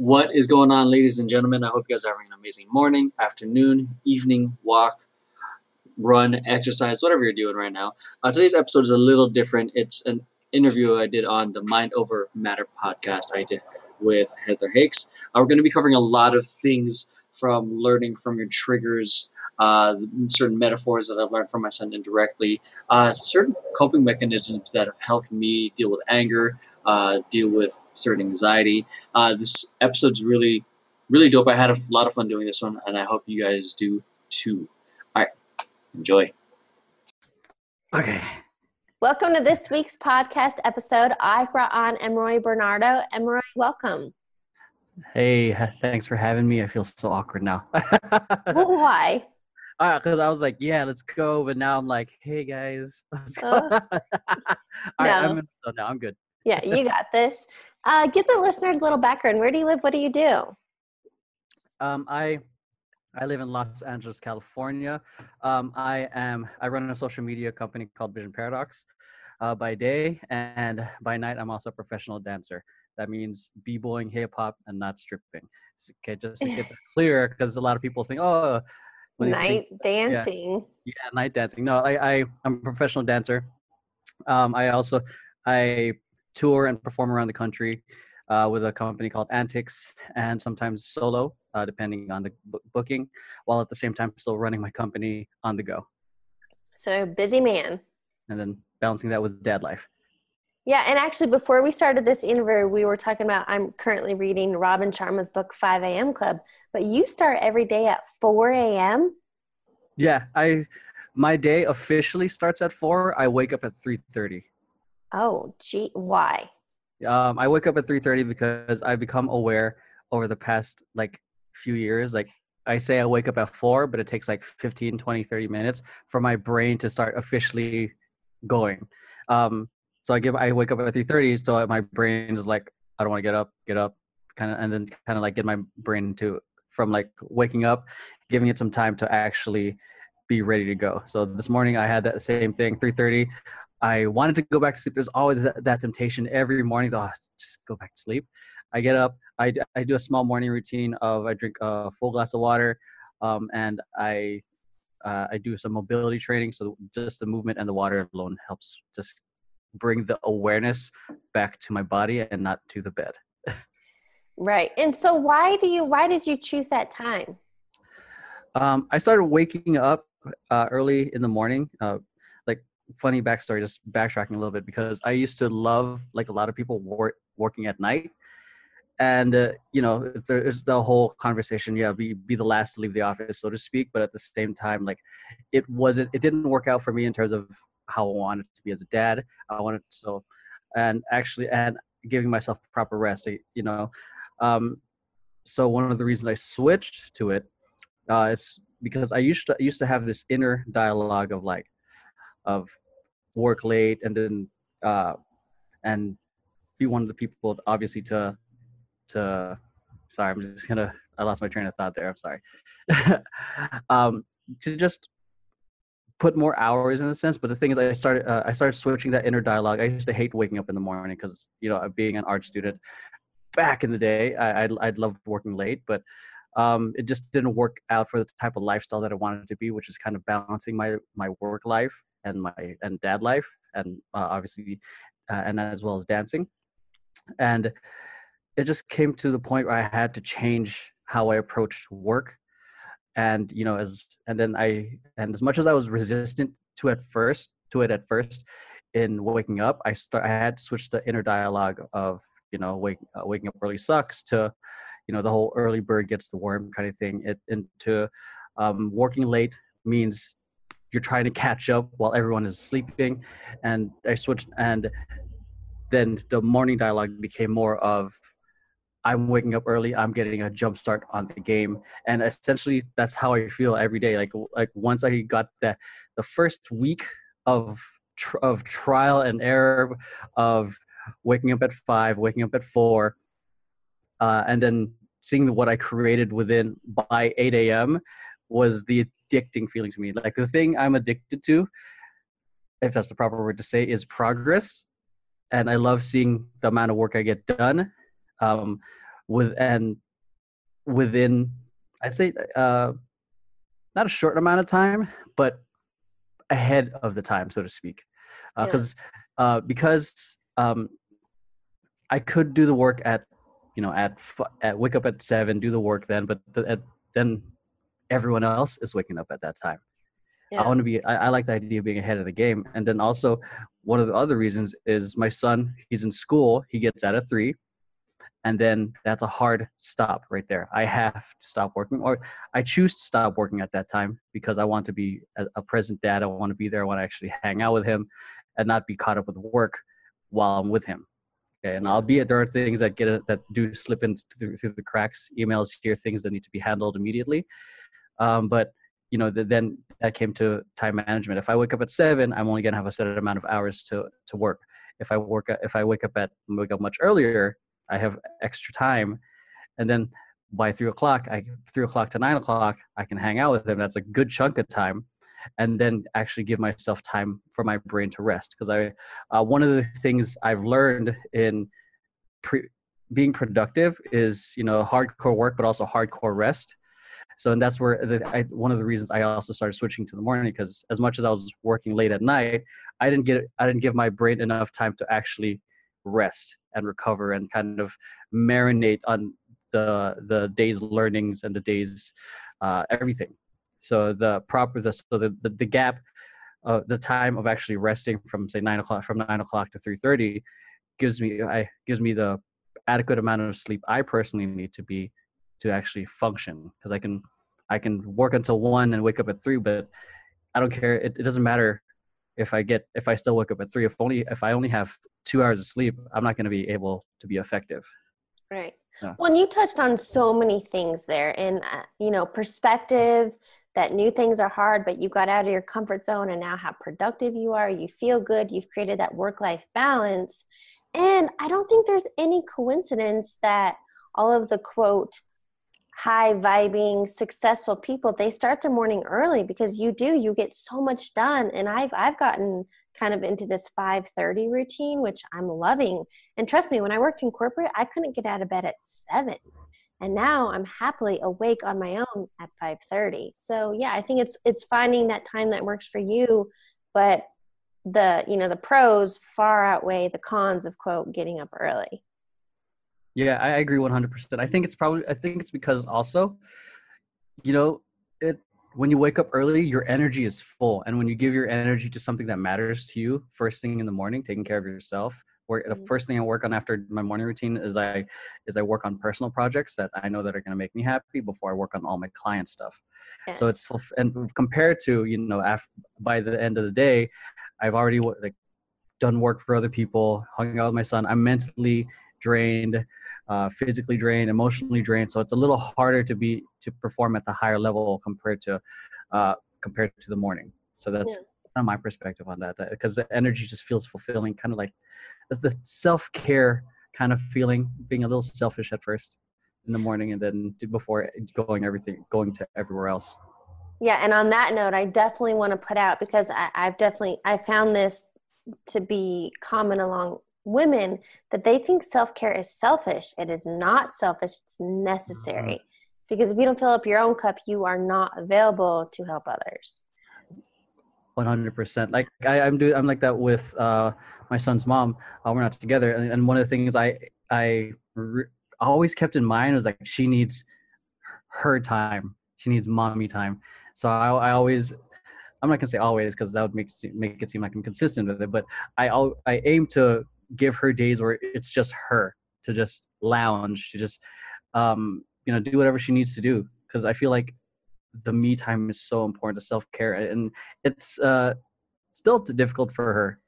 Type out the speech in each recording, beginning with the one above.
What is going on, ladies and gentlemen? I hope you guys are having an amazing morning, afternoon, evening, walk, run, exercise, whatever you're doing right now. Uh, today's episode is a little different. It's an interview I did on the Mind Over Matter podcast I did with Heather Hakes. Uh, we're going to be covering a lot of things from learning from your triggers, uh, certain metaphors that I've learned from my son indirectly, uh, certain coping mechanisms that have helped me deal with anger, uh, deal with certain anxiety. Uh, this episode's really, really dope. I had a lot of fun doing this one, and I hope you guys do too. All right, enjoy. Okay. Welcome to this week's podcast episode. I've brought on Emeroy Bernardo. Emeroy, welcome. Hey, thanks for having me. I feel so awkward now. well, why? Because uh, I was like, yeah, let's go. But now I'm like, hey, guys, let's go. Uh, All right, no. I'm, oh, no, I'm good. Yeah, you got this. Uh, give the listeners a little background. Where do you live? What do you do? Um, I I live in Los Angeles, California. Um, I am I run a social media company called Vision Paradox uh, by day, and by night I'm also a professional dancer. That means b-boying, hip hop, and not stripping. Okay, just to get that clear, because a lot of people think, oh, night think, dancing. Yeah, yeah, night dancing. No, I, I I'm a professional dancer. Um, I also I tour and perform around the country uh, with a company called Antics, and sometimes solo, uh, depending on the b- booking, while at the same time still running my company on the go. So busy man. And then balancing that with dad life. Yeah, and actually, before we started this interview, we were talking about I'm currently reading Robin Sharma's book 5 a.m. Club, but you start every day at 4 a.m. Yeah, I my day officially starts at four. I wake up at 3:30. Oh, gee, why? Um, I wake up at 3:30 because I've become aware over the past like few years. Like I say, I wake up at four, but it takes like 15, 20, 30 minutes for my brain to start officially going. Um, so I give I wake up at 3:30, so my brain is like, I don't want to get up, get up, kind of, and then kind of like get my brain to from like waking up, giving it some time to actually be ready to go. So this morning I had that same thing, 3:30. I wanted to go back to sleep. There's always that, that temptation every morning. Oh, just go back to sleep. I get up. I, I do a small morning routine of I drink a full glass of water, um, and I uh, I do some mobility training. So just the movement and the water alone helps just bring the awareness back to my body and not to the bed. right. And so why do you why did you choose that time? Um, I started waking up uh, early in the morning. Uh, funny backstory, just backtracking a little bit because I used to love like a lot of people work, working at night. And uh, you know, there's the whole conversation. Yeah, be be the last to leave the office, so to speak. But at the same time, like it wasn't. It didn't work out for me in terms of how I wanted to be as a dad. I wanted so, and actually, and giving myself proper rest. You know, um, so one of the reasons I switched to it uh, is because I used to used to have this inner dialogue of like, of work late and then uh, and be one of the people obviously to to sorry I'm just gonna I lost my train of thought there I'm sorry. Um, to just put more hours in a sense but the thing is i started uh, i started switching that inner dialogue. I used to hate waking up in the morning because you know being an art student back in the day i I'd, I'd loved working late but um, it just didn't work out for the type of lifestyle that i wanted to be which is kind of balancing my my work life and my and dad life and uh, obviously uh, and as well as dancing. And it just came to the point where i had to change how i approached work. And you know as and then i and as much as i was resistant to at first to it at first in waking up i start i had switched the inner dialogue of you know wake, uh, waking up early sucks to you know the whole early bird gets the worm kind of thing. It into um, working late means you're trying to catch up while everyone is sleeping and i switched and then the morning dialogue became more of I'm waking up early. I'm getting a jump start on the game, and essentially that's how I feel every day. Like like once I got the the first week of of trial and error of waking up at five, waking up at four, uh, and then seeing what I created within by 8 a.m. was the addicting feeling to me. Like the thing I'm addicted to, if that's the proper word to say, is progress. And I love seeing the amount of work I get done um, with and within I'd say uh, not a short amount of time, but ahead of the time, so to speak, because uh, uh, because um, I could do the work at you know at at wake up at seven, do the work then, but the, at, then everyone else is waking up at that time. Yeah. I want to be. I, I, like the idea of being ahead of the game, and then also one of the other reasons is my son. He's in school. He gets out at three, and then that's a hard stop right there. I have to stop working, or I choose to stop working at that time because I want to be a, a present dad. I want to be there. I want to actually hang out with him, and not be caught up with work while I'm with him. Okay, and albeit there are things that get that do slip in through, through the cracks, emails here, things that need to be handled immediately. Um, but you know, the, then that came to time management. If I wake up at seven, I'm only gonna have a set amount of hours to to work. If I work, if I wake up at wake up much earlier, I have extra time, and then by three o'clock, I three o'clock to nine o'clock, I can hang out with him. That's a good chunk of time, and then actually give myself time for my brain to rest. Because I, uh, one of the things I've learned in pre- being productive is you know hardcore work, but also hardcore rest. So, and that's where the, I, one of the reasons I also started switching to the morning because as much as I was working late at night, I didn't get I didn't give my brain enough time to actually rest and recover and kind of marinate on the the day's learnings and the day's uh, everything. So the proper the so the the, the gap, uh, the time of actually resting from say nine o'clock from nine o'clock to three thirty, gives me I gives me the adequate amount of sleep I personally need to be to actually function because I can I can work until one and wake up at three, but I don't care. It, it doesn't matter if I get if I still wake up at three. If only if I only have two hours of sleep, I'm not going to be able to be effective. Right. Yeah. Well, and you touched on so many things there, and uh, you know, perspective. That new things are hard, but you got out of your comfort zone, and now how productive you are. You feel good. You've created that work-life balance, and I don't think there's any coincidence that all of the quote high vibing successful people they start their morning early because you do you get so much done. And i've i've gotten kind of into this 5:30 routine which I'm loving. And trust me when I worked in corporate I couldn't get out of bed at 7 and now I'm happily awake on my own at 5:30 so yeah I think it's it's finding that time that works for you. But the you know the pros far outweigh the cons of quote getting up early yeah, I agree 100%. I think it's probably I think it's because also you know, it when you wake up early, your energy is full and when you give your energy to something that matters to you first thing in the morning, taking care of yourself, or the mm-hmm. first thing I work on after my morning routine is I is I work on personal projects that I know that are going to make me happy before I work on all my client stuff. Yes. So it's and compared to you know after, by the end of the day, I've already like done work for other people, hung out with my son. I'm mentally drained uh, physically drained, emotionally drained. So it's a little harder to be to perform at the higher level compared to uh, compared to the morning. So that's yeah. kind of my perspective on that. Because the energy just feels fulfilling, kind of like the self care kind of feeling, being a little selfish at first in the morning, and then before going everything going to everywhere else. Yeah, and on that note, I definitely want to put out because I, I've definitely I found this to be common along women that they think self care is selfish. It is not selfish, it's necessary. Mm-hmm. Because if you don't fill up your own cup, you are not available to help others. 100% like I, i'm doing i'm like that with uh my son's mom uh, we're not together and, and, one of the things i i re- always kept in mind was like she needs her time she needs mommy time so i, I always i'm not gonna say always because that would make make it seem like i'm consistent with it but i i aim to give her days where it's just her to just lounge to just um you know do whatever she needs to do. Because i feel like the me time is so important to self-care and it's uh still difficult for her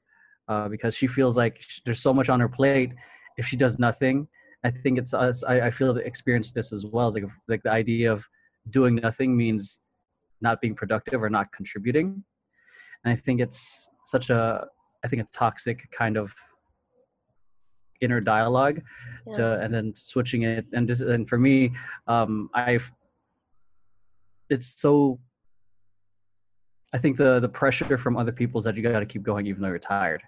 uh, because she feels like there's so much on her plate. If she does nothing i think it's us i, I feel to experience this as well as like like the idea of doing nothing means not being productive or not contributing. And i think it's such a i think a toxic kind of inner dialogue yeah. to, and then switching it and this, and for me um i've it's so i think the the pressure from other people is that you got to keep going even though you're tired.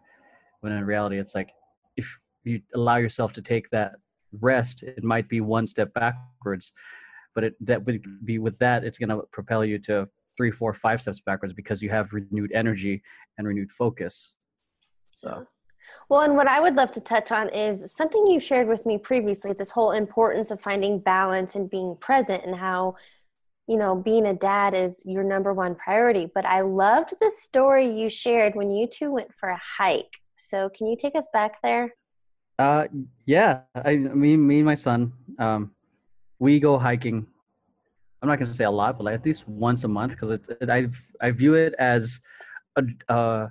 When in reality it's like if you allow yourself to take that rest it might be one step backwards but it that would be with that it's going to propel you to three four five steps backwards because you have renewed energy and renewed focus. So well, and what I would love to touch on is something you shared with me previously this whole importance of finding balance and being present, and how, you know, being a dad is your number one priority. But I loved the story you shared when you two went for a hike. So, can you take us back there? Uh, yeah. I mean, me and my son, um, we go hiking. I'm not gonna say a lot, but like at least once a month because I I view it as a uh,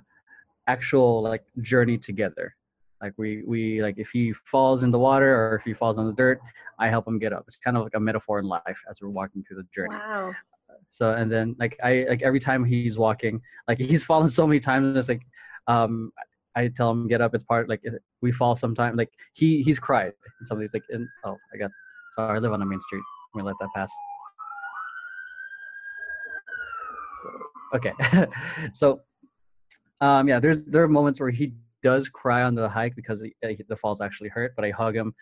actual like journey together. Like we we like if he falls in the water or if he falls on the dirt, I help him get up. It's kind of like a metaphor in life as we're walking through the journey. Wow. So and then like I like every time he's walking, like he's fallen so many times. It's like um I tell him get up. It's part like we fall sometime. Like he he's cried and somebody's like, in, oh I got sorry I live on a main street. Let me let that pass. Okay, so um yeah, there's there are moments where he does cry on the hike because he, the falls actually hurt, but I hug him,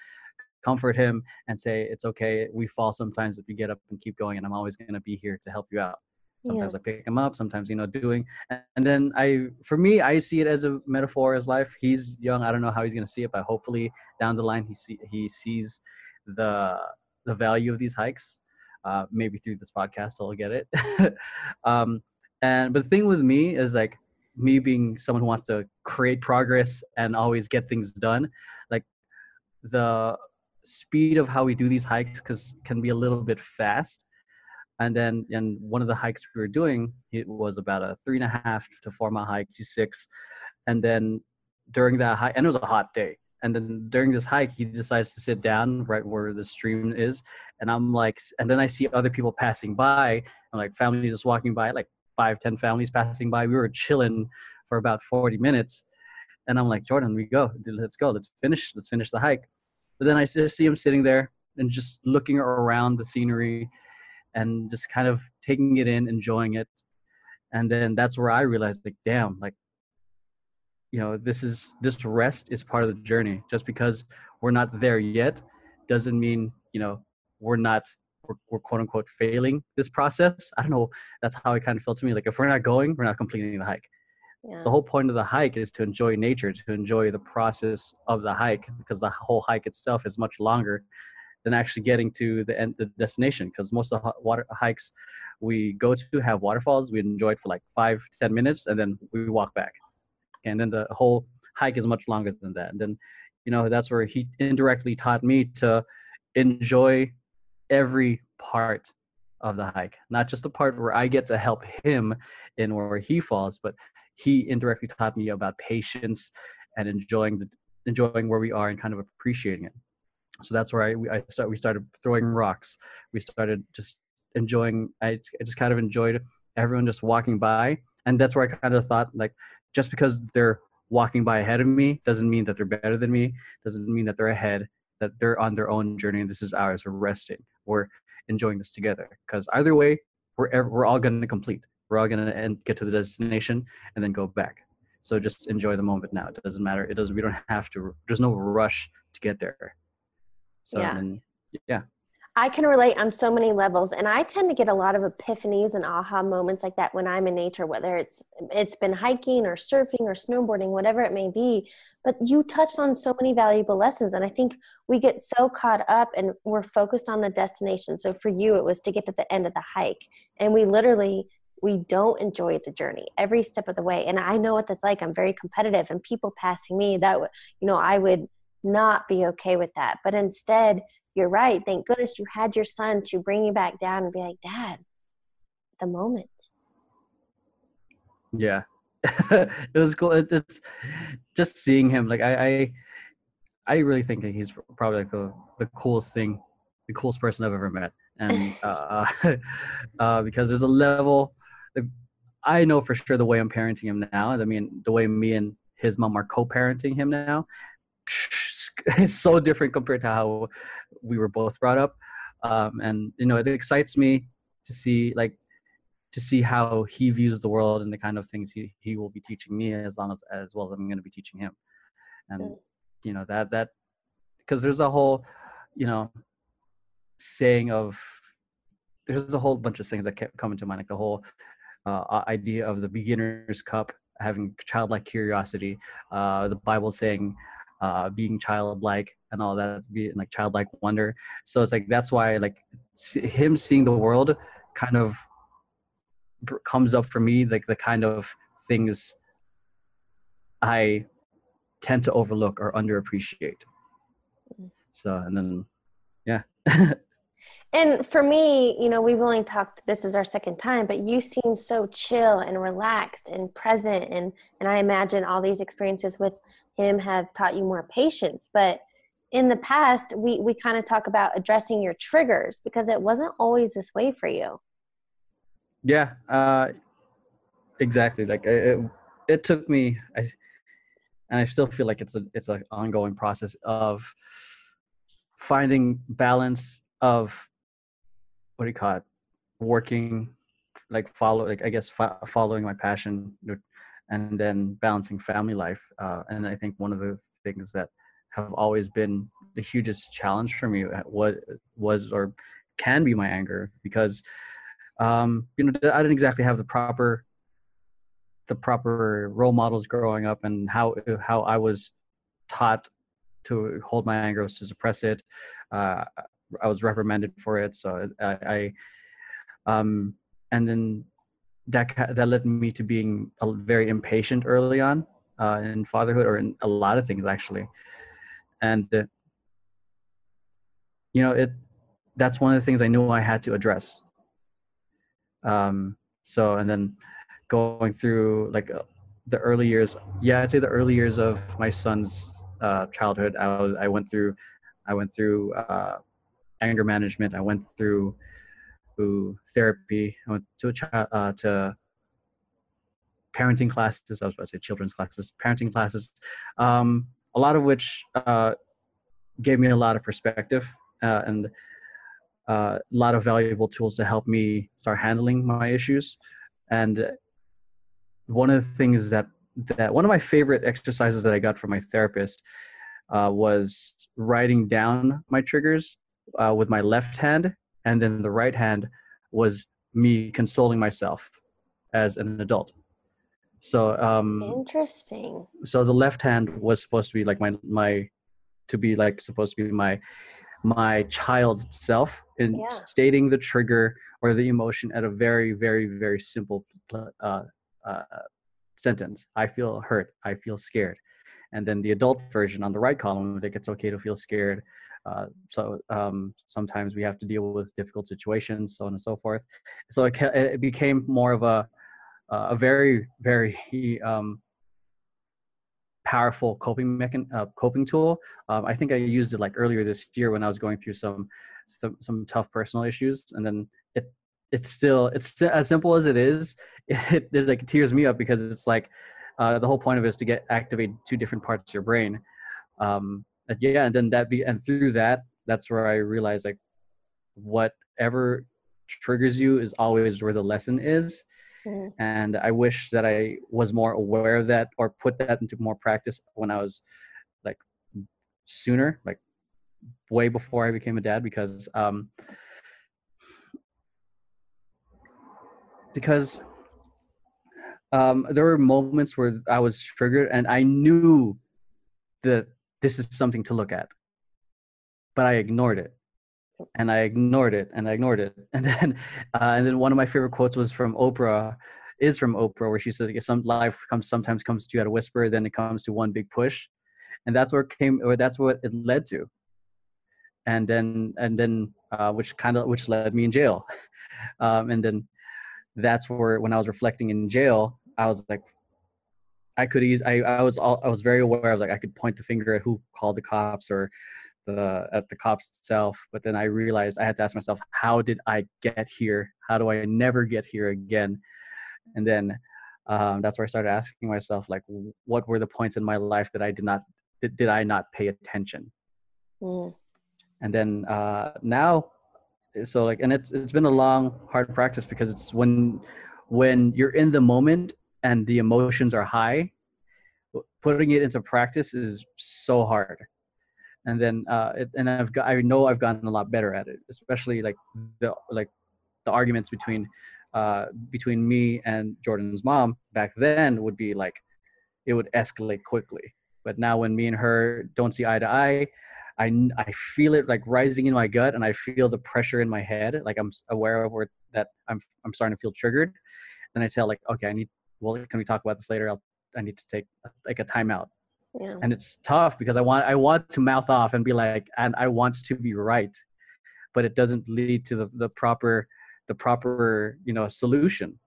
comfort him, and say it's okay. We fall sometimes, but we get up and keep going, and I'm always going to be here to help you out sometimes yeah. i pick him up sometimes you know doing and then i for me i see it as a metaphor as life he's young i don't know how he's going to see it but hopefully down the line he see he sees the the value of these hikes uh, maybe through this podcast i'll get it um, and but the thing with me is like me being someone who wants to create progress and always get things done like the speed of how we do these hikes cause can be a little bit fast. And then and one of the hikes we were doing it was about a three and a half to four mile hike g6 and then during that hike and it was a hot day. And then during this hike he decides to sit down right where the stream is. And i'm like and then i see other people passing by and like families just walking by like five ten families passing by. We were chilling for about 40 minutes. And i'm like jordan we go. Let's go. Let's finish. Let's finish the hike. But then i just see him sitting there and just looking around the scenery and just kind of taking it in, enjoying it. And then that's where I realized, like, damn, like, you know, this is this rest is part of the journey. Just because we're not there yet doesn't mean, you know, we're not we're, we're quote unquote failing this process. I don't know. That's how it kind of felt to me. Like if we're not going, we're not completing the hike. Yeah. The whole point of the hike is to enjoy nature, to enjoy the process of the hike, because the whole hike itself is much longer than actually getting to the end the destination because most of the water hikes we go to have waterfalls we enjoy it for like five ten minutes and then we walk back and then the whole hike is much longer than that and then you know that's where he indirectly taught me to enjoy every part of the hike not just the part where i get to help him in where he falls but he indirectly taught me about patience and enjoying the enjoying where we are and kind of appreciating it so that's where I, I start, we started throwing rocks. We started just enjoying, I, just kind of enjoyed everyone just walking by. And that's where I kind of thought like, just because they're walking by ahead of me doesn't mean that they're better than me. Doesn't mean that they're ahead, that they're on their own journey and this is ours. We're resting. We're enjoying this together. Because either way, we're, we're all going to complete. We're all going to get to the destination and then go back. So just enjoy the moment now. It doesn't matter. It doesn't. We don't have to. There's no rush to get there. So yeah. And, yeah. I can relate on so many levels and I tend to get a lot of epiphanies and aha moments like that when I'm in nature whether it's it's been hiking or surfing or snowboarding whatever it may be. But you touched on so many valuable lessons and I think we get so caught up and we're focused on the destination. So for you it was to get to the end of the hike and we literally we don't enjoy the journey every step of the way. And I know what that's like. I'm very competitive and people passing me that you know I would not be okay with that. But instead, you're right. Thank goodness you had your son to bring you back down and be like, Dad, the moment. Yeah. it was cool. It, it's just seeing him. Like I, I, I really think that he's probably like the, the coolest thing, the coolest person I've ever met. And uh, uh, because there's a level, I know for sure the way I'm parenting him now. I mean, the way me and his mom are co-parenting him now it's so different compared to how we were both brought up. Um, and you know it excites me to see like to see how he views the world and the kind of things he, he will be teaching me as long as as well as i'm going to be teaching him. And you know that that because there's a whole you know saying of there's a whole bunch of things that kept coming to mind like the whole uh, idea of the beginner's cup having childlike curiosity uh, the bible saying uh, being childlike and all that being like childlike wonder. So it's like that's why like him seeing the world kind of comes up for me like the kind of things i tend to overlook or underappreciate. Mm. so and then yeah and for me you know we've only talked this is our second time but you seem so chill and relaxed and present. And and i imagine all these experiences with him have taught you more patience. But in the past we we kind of talk about addressing your triggers because it wasn't always this way for you. Yeah uh exactly. Like it, it took me i and i still feel like it's a it's an ongoing process of finding balance of what do you call it working like follow like i guess fo- following my passion and then balancing family life uh, and i think one of the things that have always been the hugest challenge for me was was or can be my anger because um, you know I didn't exactly have the proper the proper role models growing up and how how I was taught to hold my anger was to suppress it. Uh, I was reprimanded for it, so I, I um, and then that that led me to being very impatient early on uh, in fatherhood or in a lot of things actually. And uh, you know it that's one of the things i knew i had to address. Um so and then going through like uh, the early years yeah i'd say the early years of my son's uh, childhood i i went through i went through uh, anger management. I went through through therapy. I went to a child uh, to parenting classes. I was about to say children's classes parenting classes. Um a lot of which uh, gave me a lot of perspective uh, and uh, a lot of valuable tools to help me start handling my issues. And one of the things that that one of my favorite exercises that I got from my therapist uh, was writing down my triggers uh, with my left hand, and then the right hand was me consoling myself as an adult. So um interesting. So the left hand was supposed to be like my my to be like supposed to be my my child self in yeah. stating the trigger or the emotion at a very very very simple uh, uh, sentence. I feel hurt. I feel scared. And then the adult version on the right column, like it's okay to feel scared. Uh, so um, sometimes we have to deal with difficult situations, so on and so forth. So it, it became more of a a very very um, powerful coping mechan- uh, coping tool. Um, I think I used it like earlier this year when I was going through some some, some tough personal issues, and then it it's still it's as simple as it is. It, it like tears me up because it's like uh, the whole point of it is to get activate two different parts of your brain. Um, and yeah, and then that be and through that, that's where I realized like whatever triggers you is always where the lesson is Mm-hmm. And I wish that I was more aware of that or put that into more practice when I was like sooner, like way before I became a dad, because um, because um, there were moments where I was triggered and I knew that this is something to look at, but I ignored it. And I ignored it and I ignored it. And then, uh, and then one of my favorite quotes was from Oprah, is from Oprah, where she says, "Some life comes sometimes comes to you at a whisper, then it comes to one big push," and that's where it came, or that's what it led to. And then, and then, uh, which kind of which led me in jail, um, and then that's where when I was reflecting in jail, I was like, I could ease. I I was all, I was very aware of like I could point the finger at who called the cops or the at the cops itself but then i realized i had to ask myself how did i get here how do i never get here again and then um, that's where i started asking myself like what were the points in my life that i did not did, did i not pay attention mm. and then uh, now so like and it's it's been a long hard practice because it's when when you're in the moment and the emotions are high putting it into practice is so hard and then uh, it, and I've got I know I've gotten a lot better at it, especially like the like the arguments between uh, between me and Jordan's mom back then would be like it would escalate quickly. But now when me and her don't see eye to eye, I, I feel it like rising in my gut and I feel the pressure in my head. Like I'm aware of where that I'm, I'm starting to feel triggered. Then I tell like, okay, I need, well, can we talk about this later? I'll, I need to take like a timeout. Yeah. And it's tough because I want, I want to mouth off and be like, and I want to be right, but it doesn't lead to the, the proper, the proper, you know, solution.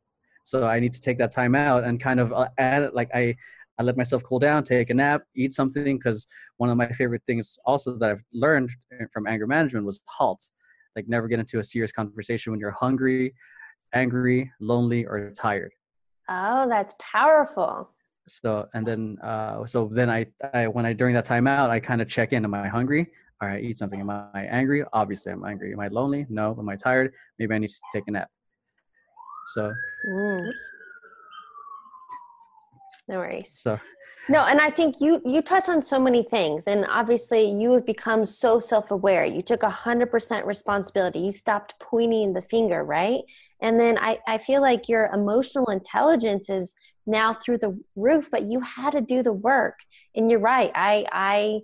So I need to take that time out and kind of uh, add it, like I, I let myself cool down, take a nap, eat something. Because one of my favorite things also that I've learned from anger management was halt. Like never get into a serious conversation when you're hungry, angry, lonely, or tired. Oh, that's powerful. So and then uh, so then I, I when I during that time out I kind of check in. Am I hungry? All right, eat something. Am I angry? Obviously, I'm angry. Am I lonely? No. Am I tired? Maybe I need to take a nap. So. Mm no worries. So no and i think you you touched on so many things and obviously you have become so self-aware. You took 100% responsibility. You stopped pointing the finger right? And then i i feel like your emotional intelligence is now through the roof but you had to do the work. And you're right i i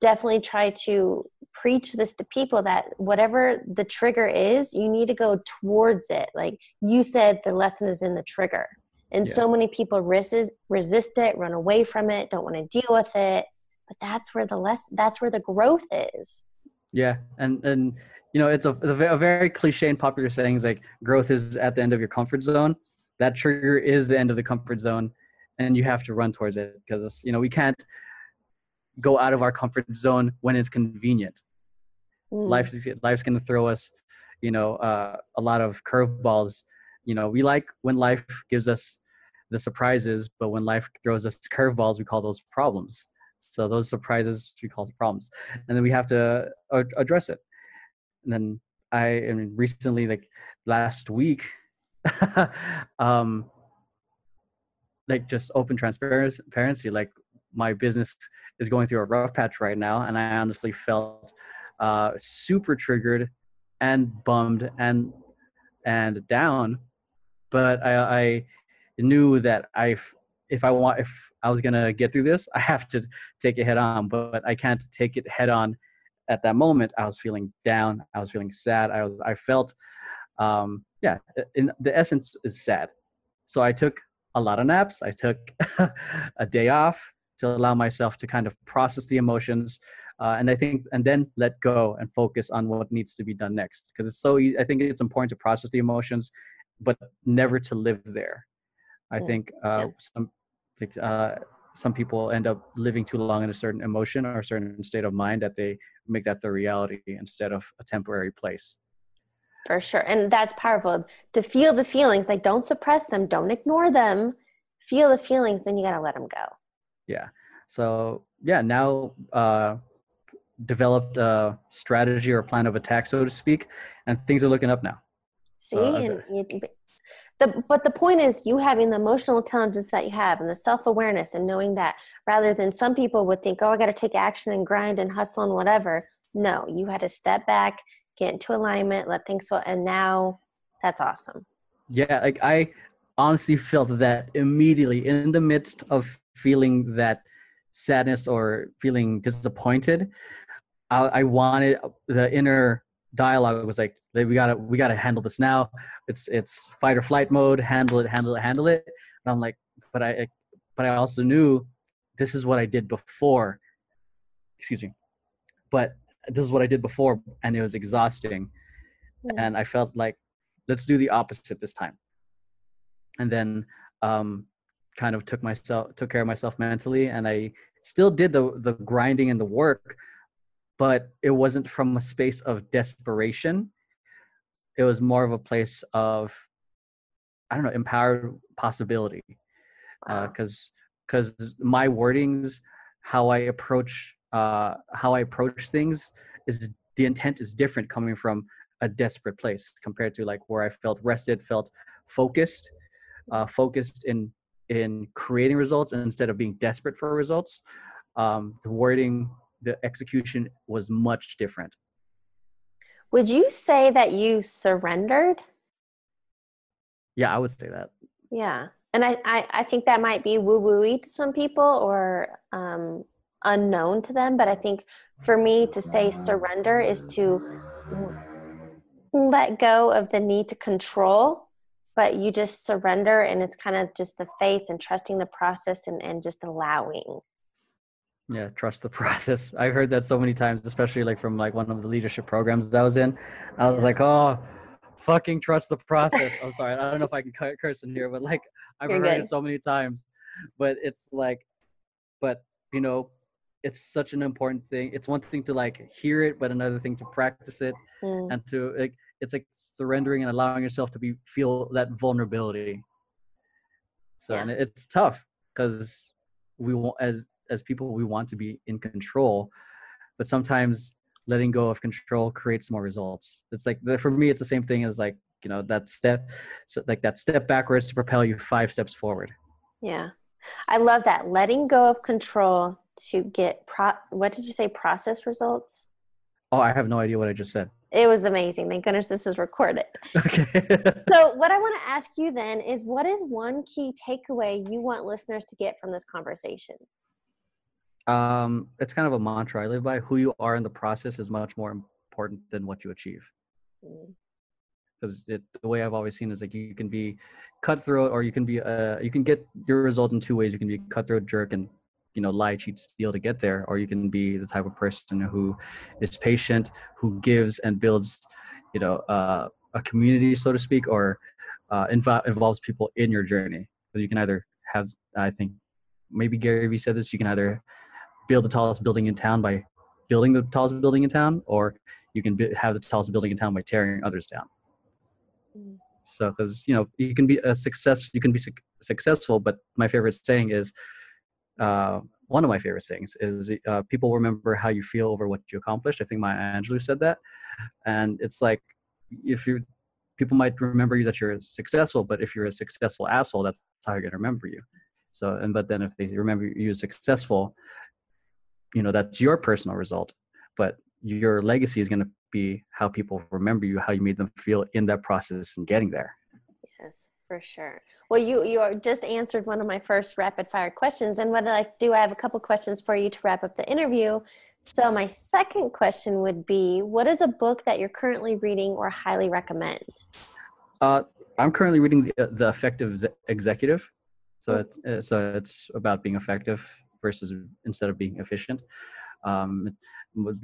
definitely try to preach this to people that whatever the trigger is you need to go towards it. Like you said the lesson is in the trigger and yeah. so many people resist resist it run away from it don't want to deal with it. But that's where the less that's where the growth is. Yeah and and you know it's a, a very cliche and popular sayings like growth is at the end of your comfort zone. That trigger is the end of the comfort zone and you have to run towards it because you know we can't go out of our comfort zone when it's convenient. Mm. life is life's going to throw us you know uh, a lot of curveballs. You know we like when life gives us the surprises, but when life throws us curveballs, we call those problems. So those surprises we call problems, and then we have to address it. And then I, mean, recently, like last week, um, like just open transparency, like my business is going through a rough patch right now, and I honestly felt uh, super triggered and bummed and and down. But I, I knew that I, if I want, if I was gonna get through this, I have to take it head on. But I can't take it head on at that moment. I was feeling down. I was feeling sad. I was, I felt, um, yeah. In the essence is sad. So I took a lot of naps. I took a day off to allow myself to kind of process the emotions. Uh, and I think, and then let go and focus on what needs to be done next. Because it's so, I think it's important to process the emotions, but never to live there. I think uh, some uh, some people end up living too long in a certain emotion or a certain state of mind that they make that the reality instead of a temporary place. For sure, and that's powerful to feel the feelings. Like, don't suppress them, don't ignore them. Feel the feelings, then you got to let them go. Yeah. So yeah, now uh, developed a strategy or plan of attack, so to speak, and things are looking up now. See, uh, and you, the, but the point is you having the emotional intelligence that you have and the self-awareness and knowing that rather than some people would think oh i got to take action and grind and hustle and whatever. No you had to step back get into alignment let things flow and now that's awesome. Yeah like i honestly felt that immediately in the midst of feeling that sadness or feeling disappointed I, I wanted uh, the inner dialogue was like we gotta we gotta handle this now. It's it's fight or flight mode. Handle it handle it handle it. And i'm like but i but i also knew this is what i did before. Excuse me. But this is what i did before and it was exhausting. Yeah. and i felt like let's do the opposite this time. And then um kind of took myself took care of myself mentally and i still did the the grinding and the work but it wasn't from a space of desperation it was more of a place of i don't know empowered possibility. Because uh, because my wordings how i approach uh, how i approach things is the intent is different coming from a desperate place compared to like where i felt rested felt focused uh, focused in in creating results instead of being desperate for results. Um, the wording the execution was much different. Would you say that you surrendered? Yeah, I would say that. Yeah. And I, I, I think that might be woo woo to some people or um, unknown to them. But I think for me to say surrender is to let go of the need to control, but you just surrender and it's kind of just the faith and trusting the process and, and just allowing. Yeah, trust the process. I've heard that so many times, especially like from like one of the leadership programs that I was in. I was like, oh, fucking trust the process. I'm sorry, I don't know if I can curse in here, but like I've You're heard good. it so many times. But it's like, but you know, it's such an important thing. It's one thing to like hear it, but another thing to practice it mm. and to like it's like surrendering and allowing yourself to be feel that vulnerability. So yeah. and it's tough because we want as as people we want to be in control, but sometimes letting go of control creates more results. It's like for me, it's the same thing as like you know that step, so like that step backwards to propel you five steps forward. Yeah, I love that. Letting go of control to get pro what did you say process results? Oh i have no idea what i just said. It was amazing. Thank goodness this is recorded. Okay. So what i want to ask you then is what is one key takeaway you want listeners to get from this conversation um it's kind of a mantra i live by who you are in the process is much more important than what you achieve. Because mm. the way i've always seen is like you can be cutthroat or you can be uh you can get your result in two ways. You can be a cutthroat jerk and you know lie cheat steal to get there or you can be the type of person who is patient who gives and builds you know uh, a community so to speak or uh, inv- involves people in your journey. Because you can either have i think maybe gary vee said this you can either build the tallest building in town by building the tallest building in town or you can be, have the tallest building in town by tearing others down mm. so because you know you can be a success you can be su- successful but my favorite saying is uh, one of my favorite things is uh, people remember how you feel over what you accomplished. I think Maya Angelou said that, and it's like if you people might remember you that you're successful, but if you're a successful asshole, that's how you're gonna remember you. So, and but then if they remember you as successful, you know that's your personal result, but your legacy is gonna be how people remember you, how you made them feel in that process and getting there. Yes for sure. Well, you you just answered one of my first rapid fire questions, and what I do, I have a couple questions for you to wrap up the interview. So, my second question would be, what is a book that you're currently reading or highly recommend? Uh, I'm currently reading the, the Effective Executive. So it's uh, so it's about being effective versus instead of being efficient. Um,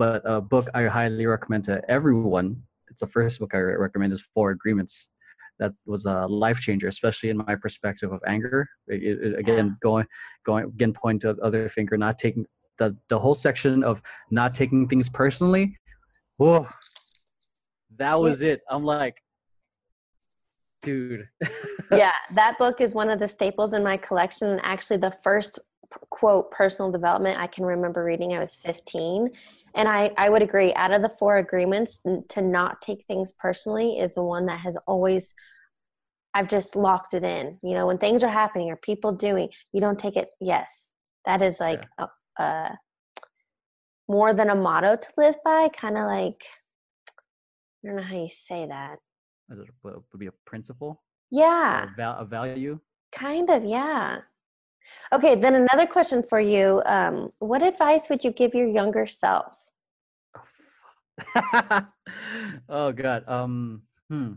but a book I highly recommend to everyone. It's the first book I recommend is Four Agreements that was a life changer, especially in my perspective of anger. It, it, again, yeah. going, going again, point to the other finger, not taking the the whole section of not taking things personally. Whoa, that was it. I'm like, dude. yeah, that book is one of the staples in my collection. And actually, the first quote personal development I can remember reading, I was 15 and I, I would agree out of the four agreements to not take things personally is the one that has always i've just locked it in. You know when things are happening or people doing you don't take it yes that is like yeah. a, a, more than a motto to live by kind of like i don't know how you say that. It would be a principle? Yeah. A, val- a value? Kind of yeah Okay, then another question for you. Um, what advice would you give your younger self? oh God. Um, hmm.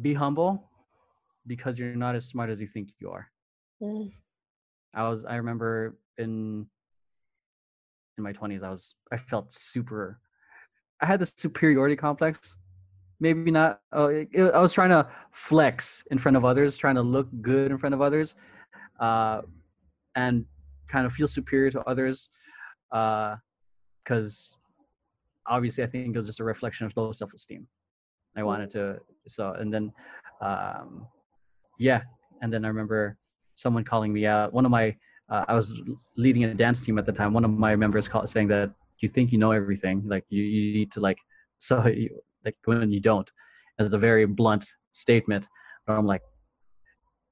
Be humble because you're not as smart as you think you are. Mm. I was I remember in in my 20s I was I felt super I had this superiority complex maybe not. It, it, I was trying to flex in front of others, trying to look good in front of others, uh, and kind of feel superior to others, because uh, obviously I think it was just a reflection of low self-esteem. I wanted to so, and then, um, yeah, and then I remember someone calling me out. One of my uh, I was leading a dance team at the time. One of my members called saying that you think you know everything, like you, you need to like so you, like when you don't as a very blunt statement but i'm like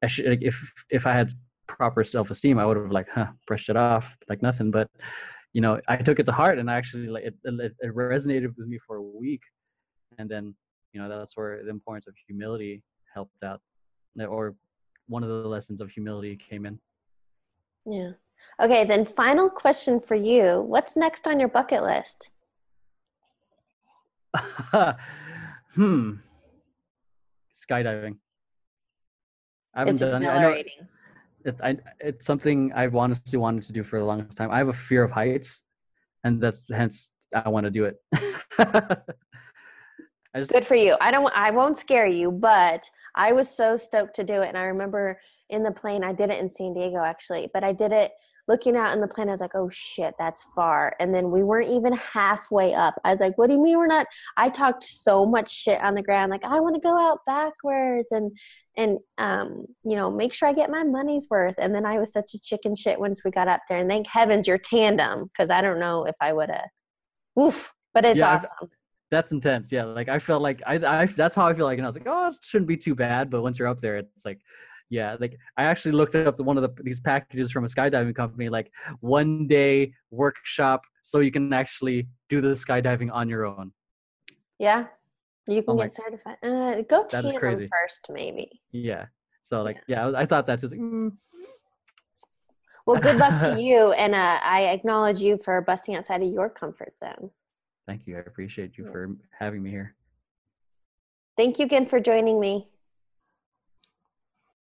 I should like if if I had proper self esteem, I would have like huh brushed it off like nothing. But you know, I took it to heart, and I actually like it, it, it resonated with me for a week, and then you know that's where the importance of humility helped out, or one of the lessons of humility came in. Yeah. Okay, then final question for you. What's next on your bucket list? hmm. Skydiving. I haven't it's done it. I know it, I, it's something I've honestly wanted to do for a long time. I have a fear of heights, and that's hence I want to do it. just, Good for you. I don't. I won't scare you, but I was so stoked to do it, and I remember in the plane. I did it in San Diego actually, but I did it looking out in the plane, I was like, oh shit, that's far. And then we weren't even halfway up. I was like, what do you mean we're not? I talked so much shit on the ground, like, I want to go out backwards and, and, um, you know, make sure I get my money's worth. And then I was such a chicken shit once we got up there. And thank heavens you're tandem because I don't know if I would have, oof, but it's yeah, awesome. That's intense. Yeah. Like I felt like I, I, that's how I feel like. And I was like, oh, it shouldn't be too bad. But once you're up there, it's like, yeah like i actually looked up the, one of the these packages from a skydiving company like one day workshop so you can actually do the skydiving on your own yeah you can oh get certified uh, go tandem first maybe yeah so like yeah, yeah I, I, thought that's just like, mm. well good luck to you and uh, i acknowledge you for busting outside of your comfort zone thank you i appreciate you for having me here. Thank you again for joining me